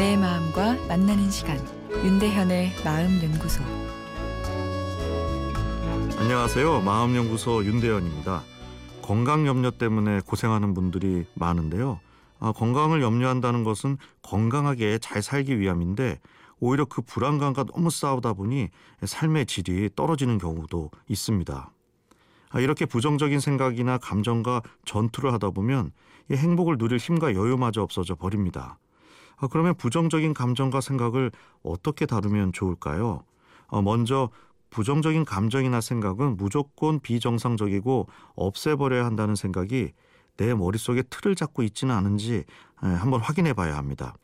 만나는 시간 윤대현의 마음 연구소 안녕하세요. 마음 연구소 윤대현입니다. 건강 염려 때문에 고생하는 분들이 많은데요. 아, 건강을 염려한다는 것은 건강하게 잘 살기 위함인데 오히려 그 불안감과 너무 싸우다 보니 삶의 질이 떨어지는 경우도 있습니다. 아, 이렇게 부정적인 생각이나 감정과 전투를 하다 보면 이 행복을 누릴 힘과 여유마저 없어져 버립니다. 아, 그러면 부정적인 감정과 생각을 어떻게 다루면 좋을까요? 어, 먼저 부정적인 감정이나 생각은 무조건 비정상적이고 없애버려야 한다는 생각이 내 머릿속에 틀을 잡고 있지는 않은지 한번 확인해 봐야 합니다.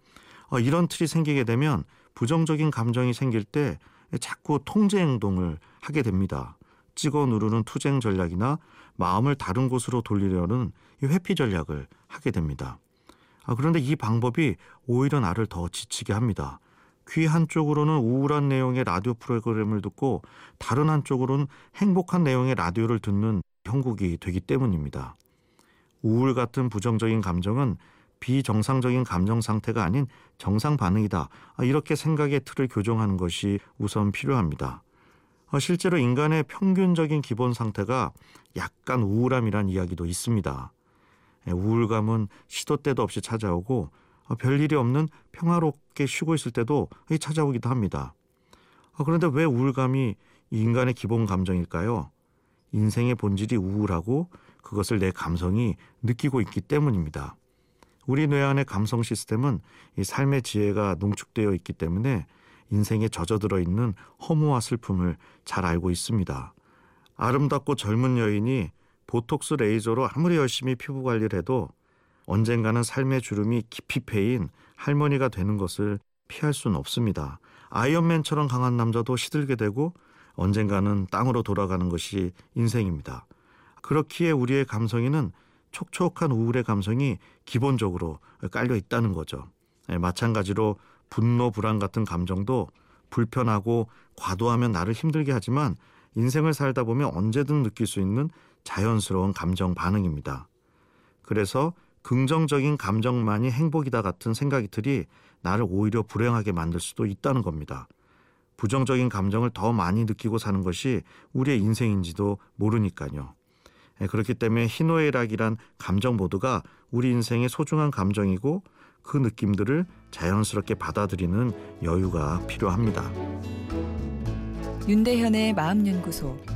어, 이런 틀이 생기게 되면 부정적인 감정이 생길 때 자꾸 통제 행동을 하게 됩니다. 찍어 누르는 투쟁 전략이나 마음을 다른 곳으로 돌리려는 회피 전략을 하게 됩니다. 아, 그런데 이 방법이 오히려 나를 더 지치게 합니다. 귀 한쪽으로는 우울한 내용의 라디오 프로그램을 듣고 다른 한쪽으로는 행복한 내용의 라디오를 듣는 형국이 되기 때문입니다. 우울 같은 부정적인 감정은 비정상적인 감정 상태가 아닌 정상 반응이다. 아, 이렇게 생각의 틀을 교정하는 것이 우선 필요합니다. 아, 실제로 인간의 평균적인 기본 상태가 약간 우울함이란 이야기도 있습니다. 예, 우울감은 시도 때도 없이 찾아오고 어, 별일이 없는 평화롭게 쉬고 있을 때도 찾아오기도 합니다. 어, 그런데 왜 우울감이 인간의 기본 감정일까요? 인생의 본질이 우울하고 그것을 내 감성이 느끼고 있기 때문입니다. 우리 뇌 안의 감성 시스템은 이 삶의 지혜가 농축되어 있기 때문에 인생에 젖어들어 있는 허무와 슬픔을 잘 알고 있습니다. 아름답고 젊은 여인이 보톡스 레이저로 아무리 열심히 피부 관리를 해도 언젠가는 삶의 주름이 깊이 패인 할머니가 되는 것을 피할 수는 없습니다. 아이언맨처럼 강한 남자도 시들게 되고 언젠가는 땅으로 돌아가는 것이 인생입니다. 그렇기에 우리의 감성에는 촉촉한 우울의 감성이 기본적으로 깔려 있다는 거죠. 예, 마찬가지로 분노, 불안 같은 감정도 불편하고 과도하면 나를 힘들게 하지만 인생을 살다 보면 언제든 느낄 수 있는 자연스러운 감정 반응입니다. 그래서 긍정적인 감정만이 행복이다 같은 생각이 들이 나를 오히려 불행하게 만들 수도 있다는 겁니다. 부정적인 감정을 더 많이 느끼고 사는 것이 우리의 인생인지도 모르니까요. 예, 그렇기 때문에 희노애락이란 감정 모두가 우리 인생의 소중한 감정이고 그 느낌들을 자연스럽게 받아들이는 여유가 필요합니다. 윤대현의 마음연구소